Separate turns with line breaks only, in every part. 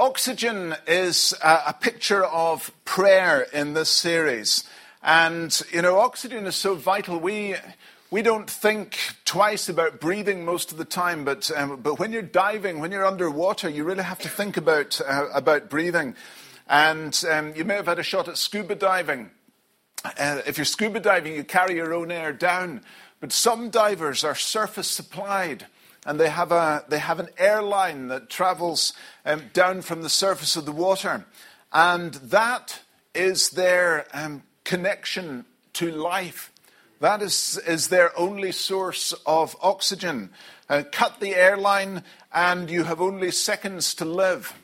Oxygen is a, picture of prayer in this series. And, you know, oxygen is so vital. We, we don't think twice about breathing most of the time, but, um, but when you're diving, when you're underwater, you really have to think about, uh, about breathing. And um, you may have had a shot at scuba diving. Uh, if you're scuba diving, you carry your own air down. But some divers are surface supplied and they have, a, they have an airline that travels um, down from the surface of the water. And that is their um, connection to life. That is, is their only source of oxygen. Uh, cut the airline, and you have only seconds to live.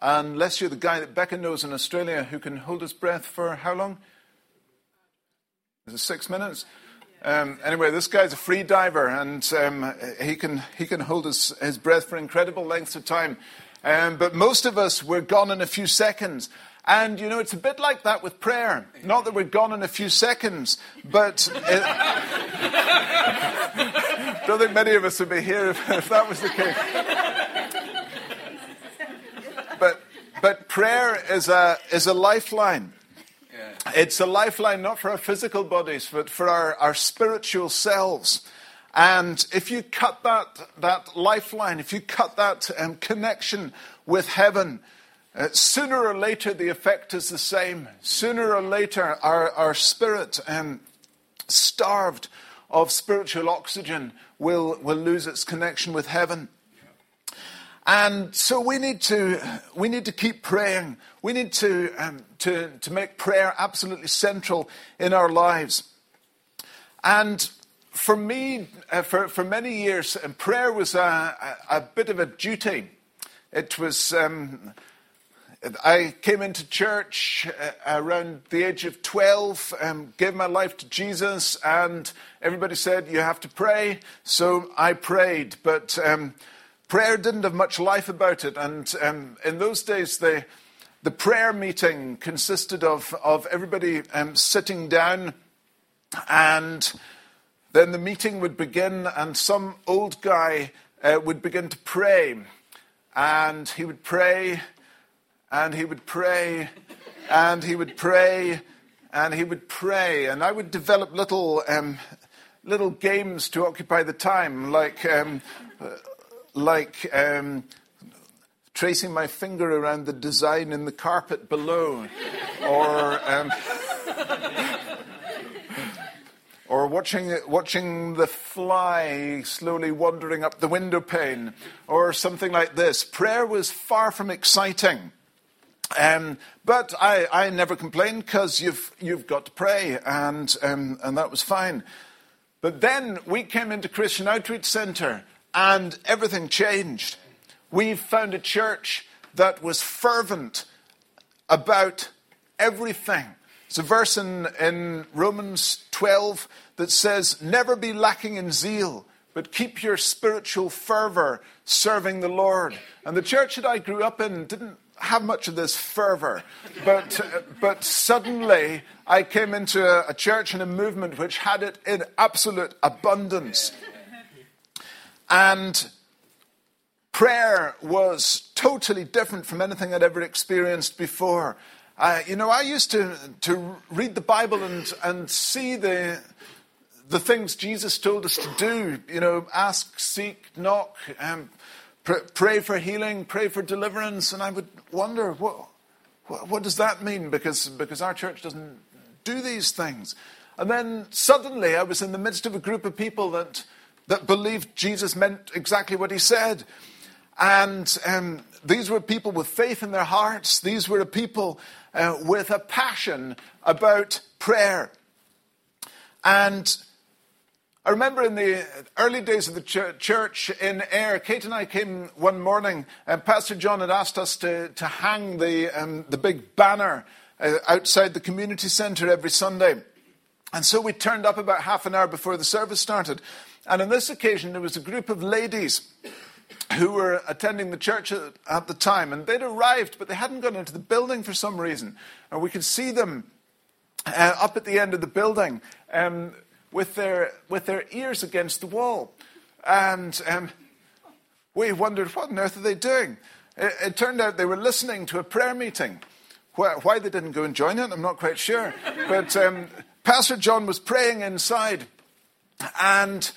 Unless you're the guy that Becca knows in Australia who can hold his breath for how long? Is it six minutes? Um, anyway, this guy's a free diver, and um, he can he can hold his, his breath for incredible lengths of time. Um, but most of us, we're gone in a few seconds. And you know, it's a bit like that with prayer. Not that we're gone in a few seconds, but it, don't think many of us would be here if, if that was the case. But but prayer is a is a lifeline. It's a lifeline not for our physical bodies, but for our, our spiritual selves. And if you cut that, that lifeline, if you cut that um, connection with heaven, uh, sooner or later the effect is the same. Sooner or later, our, our spirit, um, starved of spiritual oxygen, will, will lose its connection with heaven. And so we need to, we need to keep praying. We need to, um, to, to make prayer absolutely central in our lives. And for me, uh, for, for many years, uh, prayer was a, a, a, bit of a duty. It was, um, I came into church uh, around the age of 12, um, gave my life to Jesus, and everybody said, You have to pray. So I prayed. But um, prayer didn't have much life about it. And um, in those days, the, the prayer meeting consisted of, of everybody um, sitting down, and then the meeting would begin, and some old guy uh, would begin to pray. And he would pray, and he would pray, and he would pray, and he would pray. And I would develop little, um, little games to occupy the time, like. Um, like um, tracing my finger around the design in the carpet below, or um, or watching watching the fly slowly wandering up the window pane, or something like this. Prayer was far from exciting. Um, but I, I never complained because you've, you've got to pray, and, um, and that was fine. But then we came into Christian Outreach Centre, and everything changed. We found a church that was fervent about everything. It's a verse in, in Romans 12 that says, Never be lacking in zeal, but keep your spiritual fervor serving the Lord. And the church that I grew up in didn't have much of this fervor, but, but suddenly I came into a, a church and a movement which had it in absolute abundance. And prayer was totally different from anything I'd ever experienced before. Uh, you know, I used to, to read the Bible and, and see the, the things Jesus told us to do. You know, ask, seek, knock, um, pr- pray for healing, pray for deliverance. And I would wonder, what, what, what does that mean? Because, because our church doesn't do these things. And then suddenly I was in the midst of a group of people that that believed Jesus meant exactly what he said. And um, these were people with faith in their hearts. These were people uh, with a passion about prayer. And I remember in the early days of the church in Ayr, Kate and I came one morning, and Pastor John had asked us to, to hang the, um, the big banner uh, outside the community centre every Sunday. And so we turned up about half an hour before the service started. And on this occasion, there was a group of ladies who were attending the church at, the time. And they'd arrived, but they hadn't gone into the building for some reason. And we could see them uh, up at the end of the building um, with, their, with their ears against the wall. And um, we wondered, what on earth are they doing? It, it, turned out they were listening to a prayer meeting. Why, why, they didn't go and join it, I'm not quite sure. But um, Pastor John was praying inside, and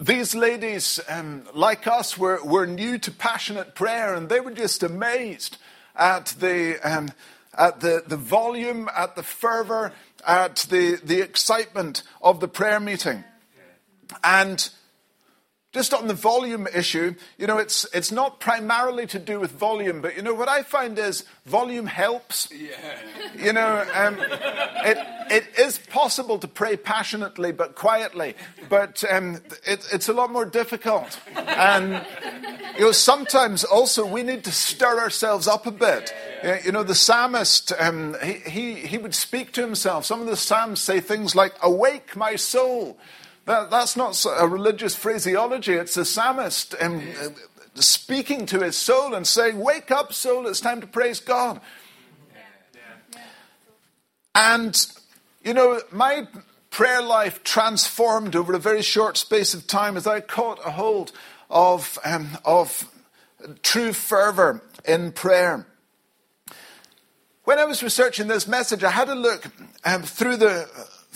these ladies, um, like us, were, were new to passionate prayer, and they were just amazed at the, um, at the, the volume, at the fervor, at the, the excitement of the prayer meeting. And just on the volume issue, you know, it's, it's not primarily to do with volume, but you know, what I find is volume helps. Yeah. You know, um, it, it is possible to pray passionately but quietly, but um, it, it's a lot more difficult. And, you know, sometimes also we need to stir ourselves up a bit. You know, the psalmist, um, he, he, he would speak to himself. Some of the psalms say things like, Awake, my soul. That, that's not a religious phraseology. It's a psalmist um, speaking to his soul and saying, Wake up, soul, it's time to praise God. And, you know, my prayer life transformed over a very short space of time as I caught a hold of, um, of true fervor in prayer. When I was researching this message, I had a look um, through the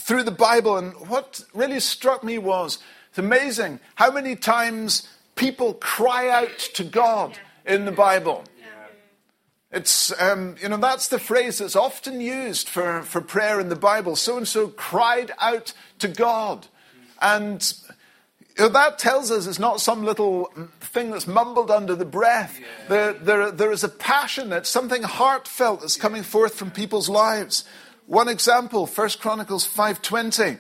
through the Bible, and what really struck me was it's amazing how many times people cry out to God in the Bible. It's, um, you know, that's the phrase that's often used for, for prayer in the Bible. So and so cried out to God. And you know, that tells us it's not some little thing that's mumbled under the breath. Yeah. There, there, there is a passion, it's something heartfelt that's coming forth from people's lives. One example, 1 Chronicles 5:20.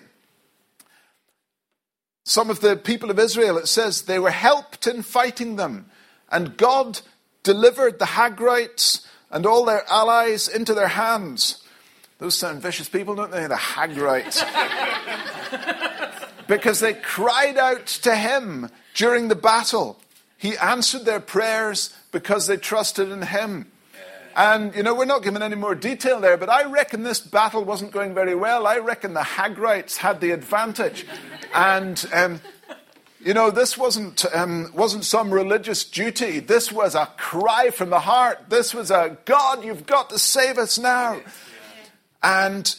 Some of the people of Israel, it says, they were helped in fighting them, and God delivered the Hagrites and all their allies into their hands. Those sound vicious people, don't they? The Hagrites. because they cried out to him during the battle. He answered their prayers because they trusted in him. And, you know, we're not given any more detail there, but I reckon this battle wasn't going very well. I reckon the Hagrites had the advantage. And, um, you know, this wasn't, um, wasn't some religious duty. This was a cry from the heart. This was a God, you've got to save us now. And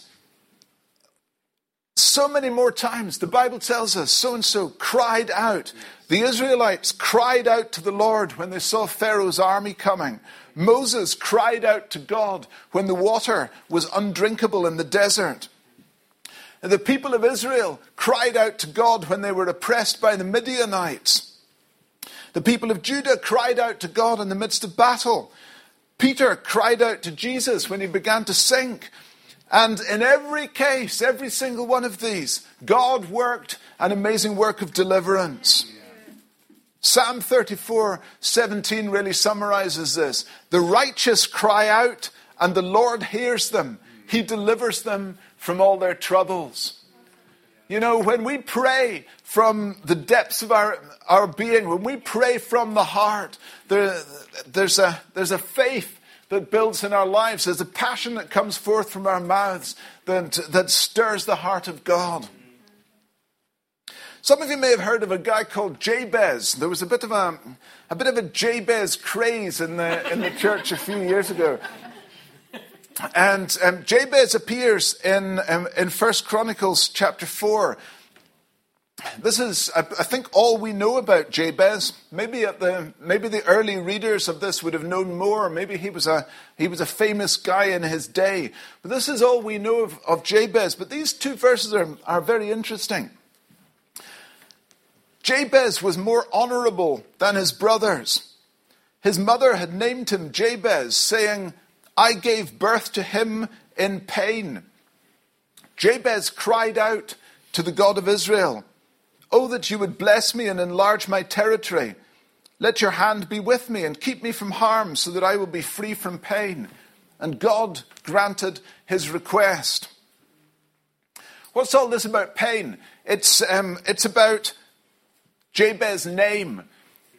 so many more times, the Bible tells us so and so cried out. The Israelites cried out to the Lord when they saw Pharaoh's army coming. Moses cried out to God when the water was undrinkable in the desert. The people of Israel cried out to God when they were oppressed by the Midianites. The people of Judah cried out to God in the midst of battle. Peter cried out to Jesus when he began to sink. And in every case, every single one of these, God worked an amazing work of deliverance. Psalm 34 17 really summarizes this. The righteous cry out, and the Lord hears them. He delivers them from all their troubles. You know, when we pray from the depths of our, our being, when we pray from the heart, there, there's, a, there's a faith that builds in our lives. There's a passion that comes forth from our mouths that, that stirs the heart of God. Some of you may have heard of a guy called Jabez. There was a bit of a, a bit of a Jabez craze in the, in the church a few years ago. And um, Jabez appears in, um, in 1 Chronicles chapter 4. This is, I, I think, all we know about Jabez. Maybe, the, maybe the early readers of this would have known more. Maybe he was, a, he was a famous guy in his day. But this is all we know of, of Jabez. But these two verses are, are very interesting. Jabez was more honorable than his brothers. His mother had named him Jabez, saying, I gave birth to him in pain. Jabez cried out to the God of Israel, Oh, that you would bless me and enlarge my territory. Let your hand be with me and keep me from harm so that I will be free from pain. and God granted his request. What's all this about pain? It's, um, it's about Jabez's name.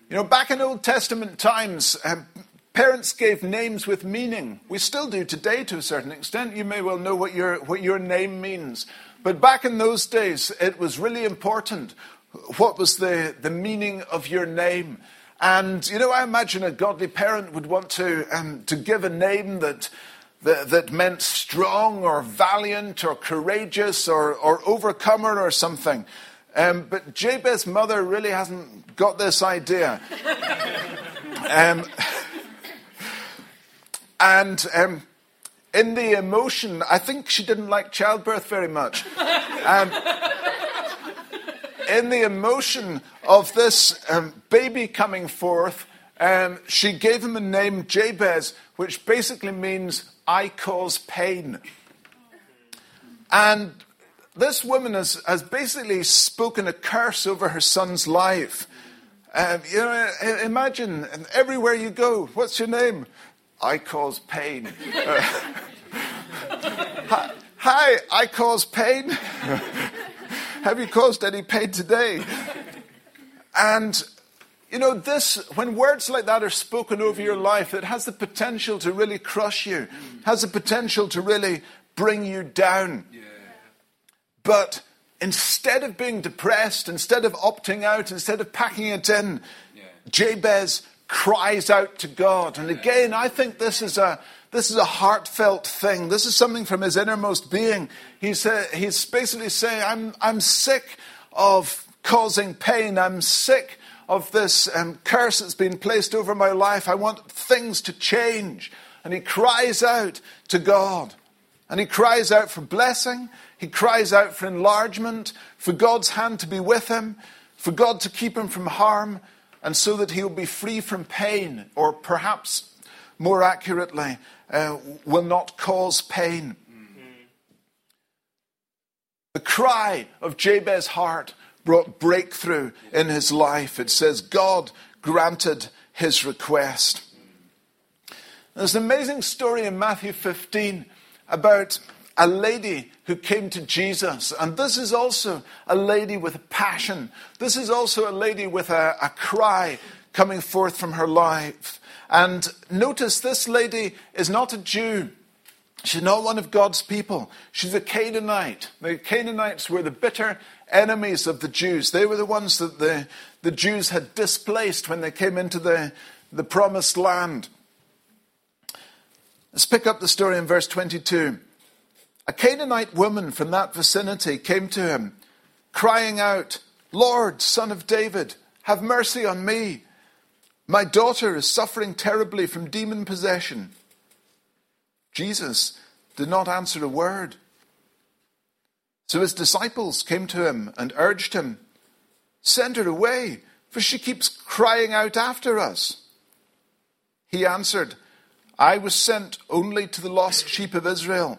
You know, back in Old Testament times, um, parents gave names with meaning. We still do today to a certain extent. You may well know what your, what your name means. But back in those days, it was really important what was the, the meaning of your name. And, you know, I imagine a godly parent would want to, um, to give a name that, that, that, meant strong or valiant or courageous or, or overcomer or something. Um, but Jabez's mother really hasn't got this idea. um, and um, in the emotion, I think she didn't like childbirth very much. Um, in the emotion of this um, baby coming forth, um, she gave him the name, Jabez, which basically means I cause pain. And this woman has, has basically spoken a curse over her son's life. Um, you know, imagine everywhere you go, what's your name? I cause pain. Uh, hi, I cause pain. Have you caused any pain today? And you know, this, when words like that are spoken over your life, it has the potential to really crush you, has the potential to really bring you down. Yeah. But instead of being depressed, instead of opting out, instead of packing it in, yeah. Jabez cries out to God. And again, I think this is a this is a heartfelt thing. This is something from his innermost being. He's, uh, he's basically saying, I'm, I'm sick of causing pain. I'm sick of this um, curse that's been placed over my life. I want things to change. And he cries out to God. And he cries out for blessing. He cries out for enlargement, for God's hand to be with him, for God to keep him from harm, and so that he'll be free from pain, or perhaps more accurately, uh, will not cause pain. The cry of Jabez's heart brought breakthrough in his life. It says God granted his request. There's an amazing story in Matthew 15 about a lady who came to Jesus. And this is also a lady with a passion. This is also a lady with a, a cry coming forth from her life. And notice this lady is not a Jew. She's not one of God's people. She's a Canaanite. The Canaanites were the bitter enemies of the Jews. They were the ones that the, the Jews had displaced when they came into the, the promised land. Let's pick up the story in verse 22. A Canaanite woman from that vicinity came to him, crying out, Lord, son of David, have mercy on me. My daughter is suffering terribly from demon possession. Jesus did not answer a word. So his disciples came to him and urged him, Send her away, for she keeps crying out after us. He answered, I was sent only to the lost sheep of Israel.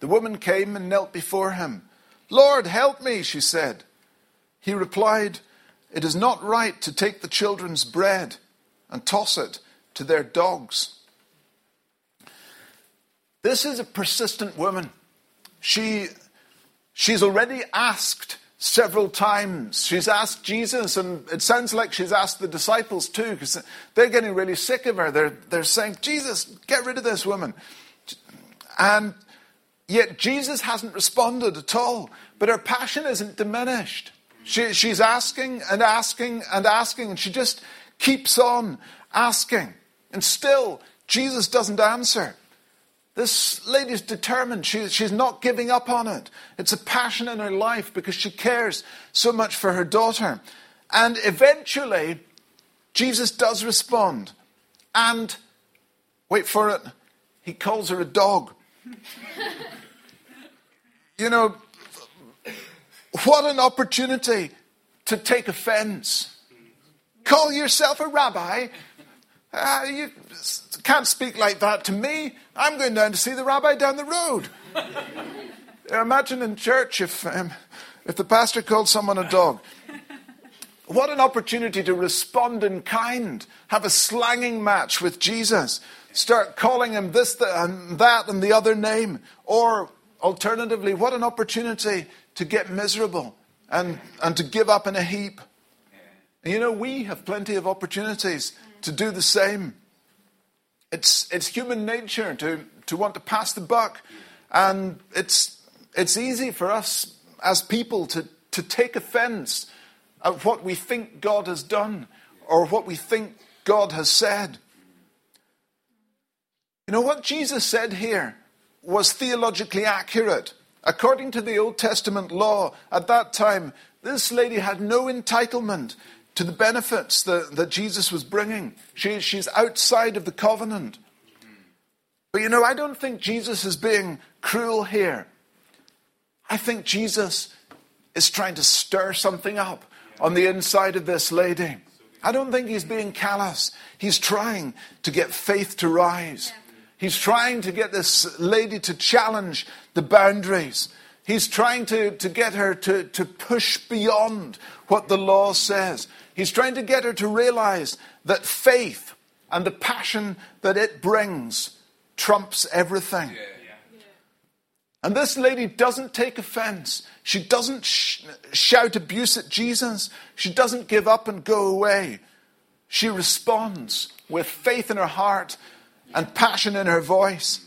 The woman came and knelt before him. Lord, help me, she said. He replied, It is not right to take the children's bread and toss it to their dogs. This is a persistent woman. She, she's already asked several times. She's asked Jesus, and it sounds like she's asked the disciples too, because they're getting really sick of her. They're, they're saying, Jesus, get rid of this woman. And Yet Jesus hasn't responded at all, but her passion isn't diminished. She, she's asking and asking and asking, and she just keeps on asking. And still, Jesus doesn't answer. This lady's determined. She, she's not giving up on it. It's a passion in her life because she cares so much for her daughter. And eventually, Jesus does respond. And, wait for it, he calls her a dog. you know, what an opportunity to take offense. Call yourself a rabbi. Uh, you can't speak like that to me. I'm going down to see the rabbi down the road. Imagine in church if, um, if the pastor called someone a dog. What an opportunity to respond in kind, have a slanging match with Jesus, start calling him this and that and the other name. Or alternatively, what an opportunity to get miserable and, and to give up in a heap. You know, we have plenty of opportunities to do the same. It's, it's human nature to, to want to pass the buck. And it's, it's easy for us as people to, to take offense at what we think God has done or what we think God has said. You know, what Jesus said here was theologically accurate. According to the Old Testament law, at that time, this lady had no entitlement to the benefits that, that Jesus was bringing. She, she's outside of the covenant. But you know, I don't think Jesus is being cruel here. I think Jesus is trying to stir something up on the inside of this lady. I don't think he's being callous. He's trying to get faith to rise. He's trying to get this lady to challenge the boundaries. He's trying to, to get her to, to push beyond what the law says. He's trying to get her to realize that faith and the passion that it brings trumps everything. And this lady doesn't take offense. She doesn't sh- shout abuse at Jesus. She doesn't give up and go away. She responds with faith in her heart and passion in her voice.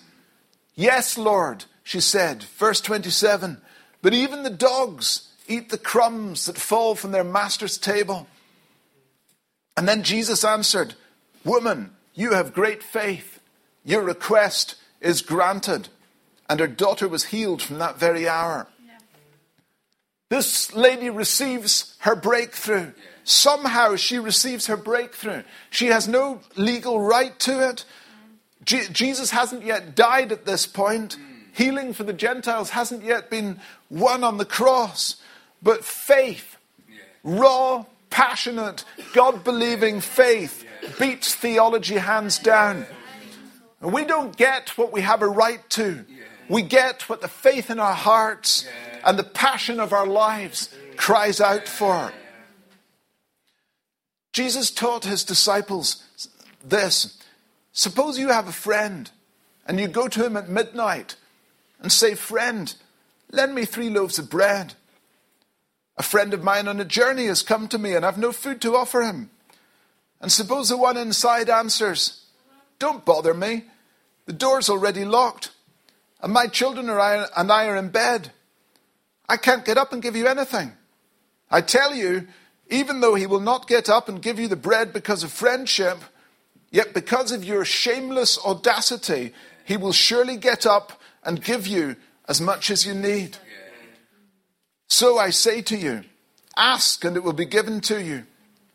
Yes, Lord, she said, verse 27. But even the dogs eat the crumbs that fall from their master's table. And then Jesus answered, Woman, you have great faith. Your request is granted and her daughter was healed from that very hour. This lady receives her breakthrough. Somehow she receives her breakthrough. She has no legal right to it. Je- Jesus hasn't yet died at this point. Healing for the Gentiles hasn't yet been won on the cross. But faith, raw, passionate, God believing faith, beats theology hands down. And we don't get what we have a right to we get what the faith in our hearts and the passion of our lives cries out for. Jesus taught his disciples this Suppose you have a friend and you go to him at midnight and say, Friend, lend me three loaves of bread. A friend of mine on a journey has come to me and I've no food to offer him. And suppose the one inside answers, Don't bother me. The door's already locked and my children are, and I are in bed. I can't get up and give you anything. I tell you, even though he will not get up and give you the bread because of friendship, yet because of your shameless audacity, he will surely get up and give you as much as you need. So I say to you, ask and it will be given to you.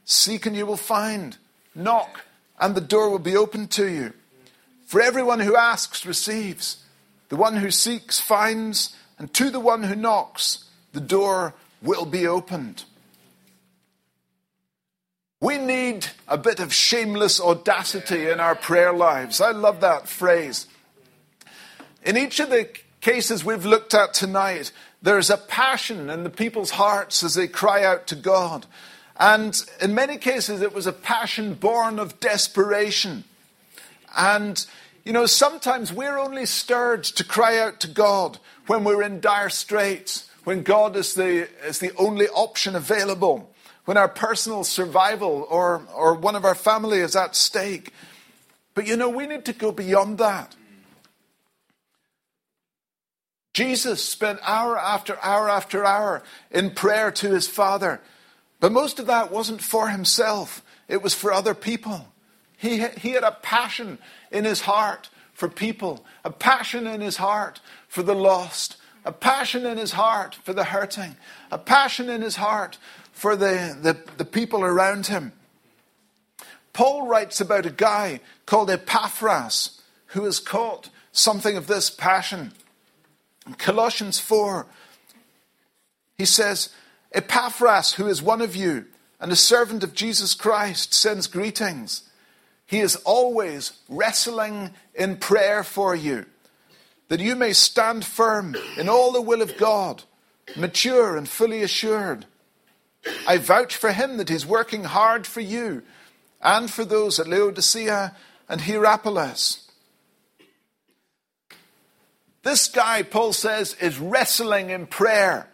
Seek and you will find. Knock and the door will be opened to you. For everyone who asks receives. The one who seeks finds, and to the one who knocks, the door will be opened. We need a bit of shameless audacity in our prayer lives. I love that phrase. In each of the cases we've looked at tonight, there's a passion in the people's hearts as they cry out to God. And in many cases, it was a passion born of desperation. And you know, sometimes we're only stirred to cry out to God when we're in dire straits, when God is the, is the only option available, when our personal survival or, or one of our family is at stake. But you know, we need to go beyond that. Jesus spent hour after hour after hour in prayer to his Father. But most of that wasn't for himself, it was for other people. He, he had a passion in his heart for people, a passion in his heart for the lost, a passion in his heart for the hurting, a passion in his heart for the, the, the people around him. Paul writes about a guy called Epaphras who has caught something of this passion. In Colossians 4, he says, Epaphras, who is one of you and a servant of Jesus Christ, sends greetings. He is always wrestling in prayer for you, that you may stand firm in all the will of God, mature and fully assured. I vouch for him that he's working hard for you and for those at Laodicea and Hierapolis. This guy, Paul says, is wrestling in prayer.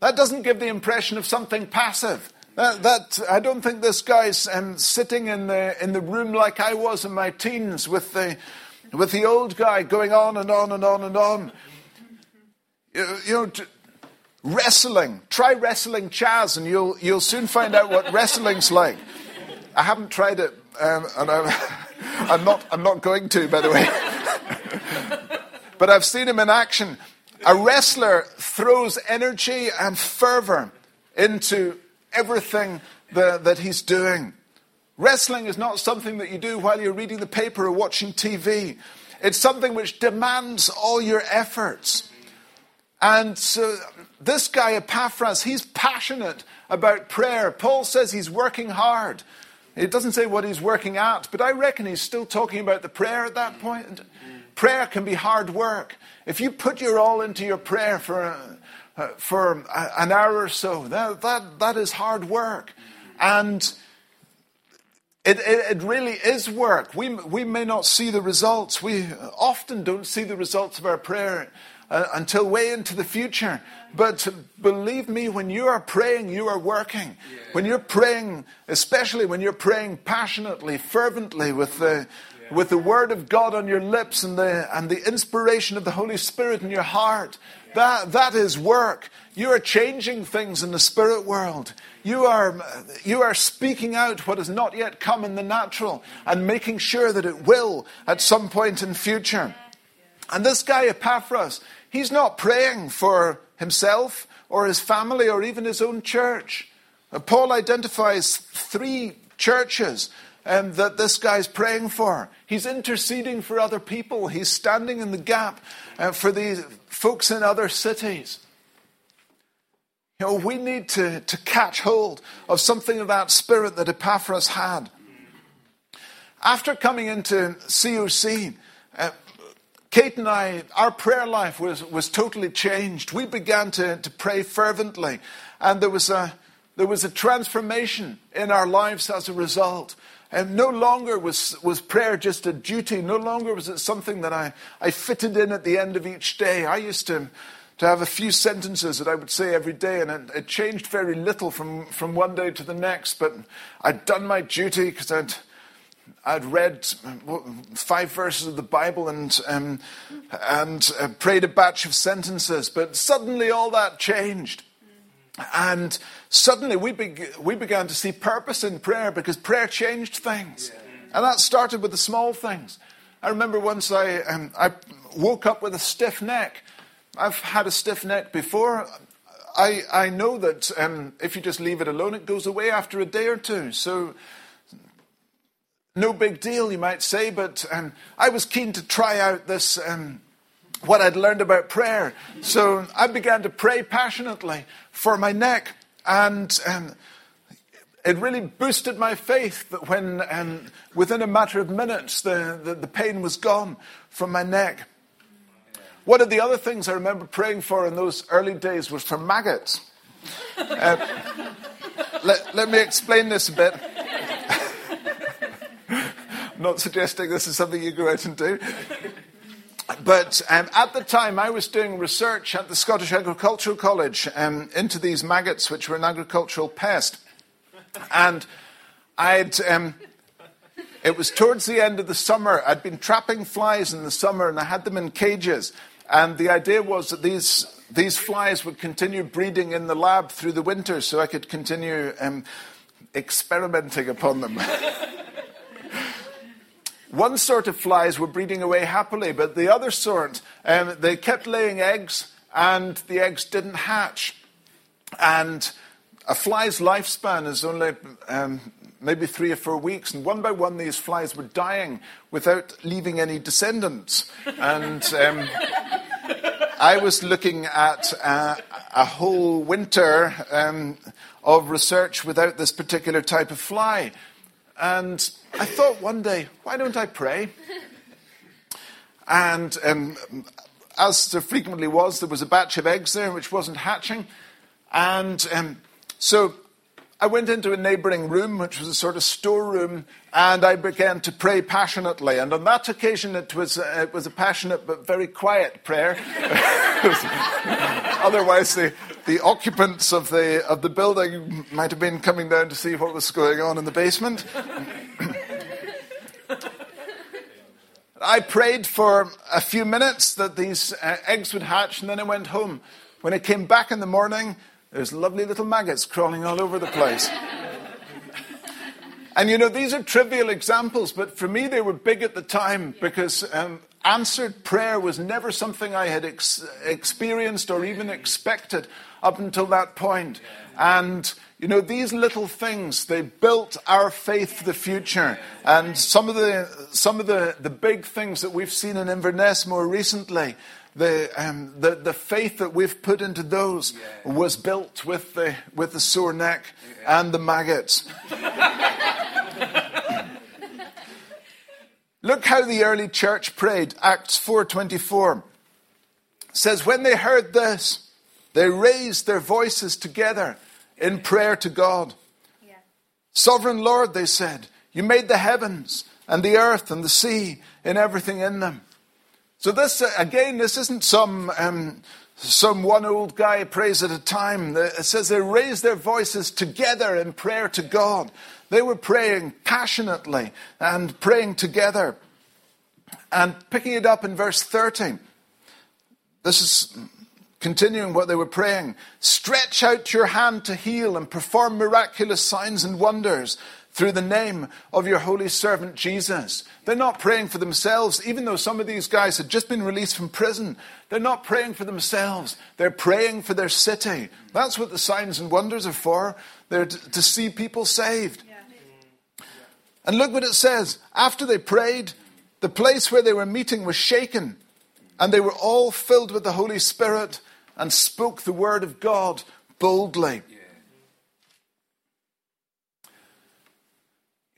That doesn't give the impression of something passive. That, that I don't think this guy's um, sitting in the in the room like I was in my teens with the with the old guy going on and on and on and on. You, you know, wrestling. Try wrestling Chaz, and you'll you'll soon find out what wrestling's like. I haven't tried it, um, and I'm, I'm not I'm not going to, by the way. But I've seen him in action. A wrestler throws energy and fervor into everything that, that he's doing. Wrestling is not something that you do while you're reading the paper or watching TV. It's something which demands all your efforts. And so this guy, Epaphras, he's passionate about prayer. Paul says he's working hard. It doesn't say what he's working at, but I reckon he's still talking about the prayer at that point. Prayer can be hard work. If you put your all into your prayer for, uh, for an hour or so, that, that, that is hard work. And it, it, it, really is work. We, we may not see the results. We often don't see the results of our prayer uh, until way into the future. But believe me, when you are praying, you are working. When you're praying, especially when you're praying passionately, fervently, with the. With the Word of God on your lips and the, and the inspiration of the Holy Spirit in your heart, that, that is work. You are changing things in the spirit world. You are, you are speaking out what has not yet come in the natural and making sure that it will at some point in future. And this guy, Epaphras, he's not praying for himself or his family or even his own church. Uh, Paul identifies three churches um, that this guy's praying for. He's interceding for other people, he's standing in the gap uh, for these folks in other cities. You know, we need to, to catch hold of something of that spirit that Epaphras had. After coming into COC, uh, Kate and I, our prayer life was, was totally changed. We began to, to pray fervently, and there was, a, there was a transformation in our lives as a result. And no longer was, was prayer just a duty, no longer was it something that I, I fitted in at the end of each day. I used to, to have a few sentences that I would say every day, and it, it changed very little from, from one day to the next, but I'd done my duty because I'd I'd read five verses of the Bible and, um, and uh, prayed a batch of sentences, but suddenly all that changed. And suddenly we, be- we began to see purpose in prayer because prayer changed things. And that started with the small things. I remember once I, um, I woke up with a stiff neck. I've had a stiff neck before. I, I know that um, if you just leave it alone, it goes away after a day or two. So no big deal, you might say, but um, I was keen to try out this, um, what I'd learned about prayer. So I began to pray passionately for my neck, and um, it really boosted my faith that when, um, within a matter of minutes, the, the, the pain was gone from my neck. One of the other things I remember praying for in those early days was for maggots. Uh, let, let me explain this a bit not suggesting this is something you go out and do. But um, at the time, I was doing research at the Scottish Agricultural College um, into these maggots, which were an agricultural pest. And I'd, um, it was towards the end of the summer. I'd been trapping flies in the summer and I had them in cages. And the idea was that these, these flies would continue breeding in the lab through the winter so I could continue um, experimenting upon them. One sort of flies were breeding away happily, but the other sort, um, they kept laying eggs and the eggs didn't hatch. And a fly's lifespan is only um, maybe three or four weeks, and one by one these flies were dying without leaving any descendants. And um, I was looking at a, a whole winter um, of research without this particular type of fly. And I thought one day, why don't I pray? And um, as there frequently was, there was a batch of eggs there which wasn't hatching. And um, so I went into a neighboring room, which was a sort of storeroom, and I began to pray passionately. And on that occasion, it was, uh, it was a passionate but very quiet prayer. Otherwise, the, the occupants of the, of the building might have been coming down to see what was going on in the basement. I prayed for a few minutes that these uh, eggs would hatch, and then I went home. When I came back in the morning, there's lovely little maggots crawling all over the place. and you know, these are trivial examples, but for me they were big at the time because um, answered prayer was never something I had ex- experienced or even expected up until that point. And you know, these little things, they built our faith for the future. And some of the, some of the, the big things that we've seen in Inverness more recently, the, um, the, the faith that we've put into those was built with the, with the sore neck and the maggots. Look how the early church prayed. Acts 4.24 says, When they heard this, they raised their voices together in prayer to God. Yeah. Sovereign Lord, they said, you made the heavens and the earth and the sea and everything in them. So this, uh, again, this isn't some, um, some one old guy prays at a time. It says they raised their voices together in prayer to God. They were praying passionately and praying together. And picking it up in verse 13, this is Continuing what they were praying, stretch out your hand to heal and perform miraculous signs and wonders through the name of your holy servant Jesus. They're not praying for themselves, even though some of these guys had just been released from prison. They're not praying for themselves. They're praying for their city. That's what the signs and wonders are for. They're to, to see people saved. And look what it says. After they prayed, the place where they were meeting was shaken, and they were all filled with the Holy Spirit and spoke the word of God boldly.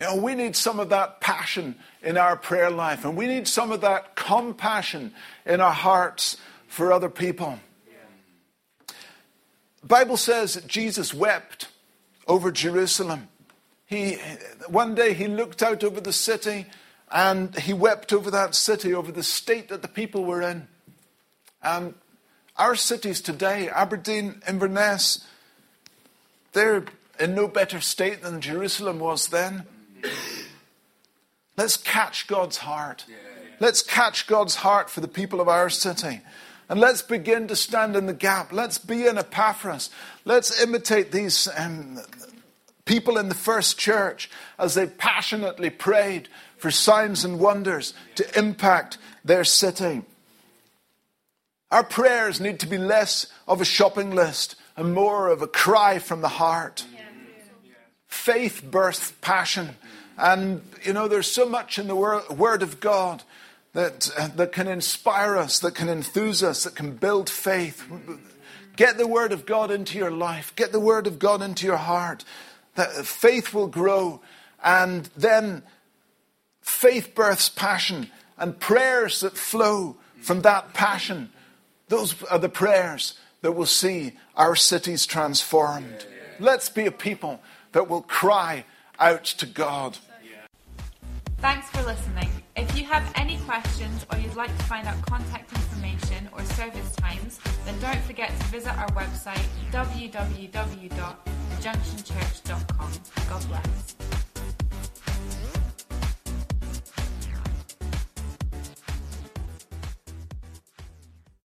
You know, we need some of that passion in our prayer life, and we need some of that compassion in our hearts for other people. The Bible says that Jesus wept over Jerusalem. He, one day he looked out over the city and he wept over that city, over the state that the people were in. And our cities today, Aberdeen, Inverness, they're in no better state than Jerusalem was then. Let's catch God's heart. Let's catch God's heart for the people of our city. And let's begin to stand in the gap. Let's be an Epaphras. Let's imitate these um, people in the first church as they passionately prayed for signs and wonders to impact their city. Our prayers need to be less of a shopping list and more of a cry from the heart. Faith births passion. And, you know, there's so much in the Word of God that, that can inspire us, that can enthuse us, that can build faith. Get the Word of God into your life, get the Word of God into your heart. That faith will grow, and then faith births passion, and prayers that flow from that passion those are the prayers that will see our cities transformed. Let's be a people that will cry out to God.
Thanks for listening. If you have any questions or you'd like to find out contact information or service times, then don't forget to visit our website www.thejunctionchurch.com. God bless.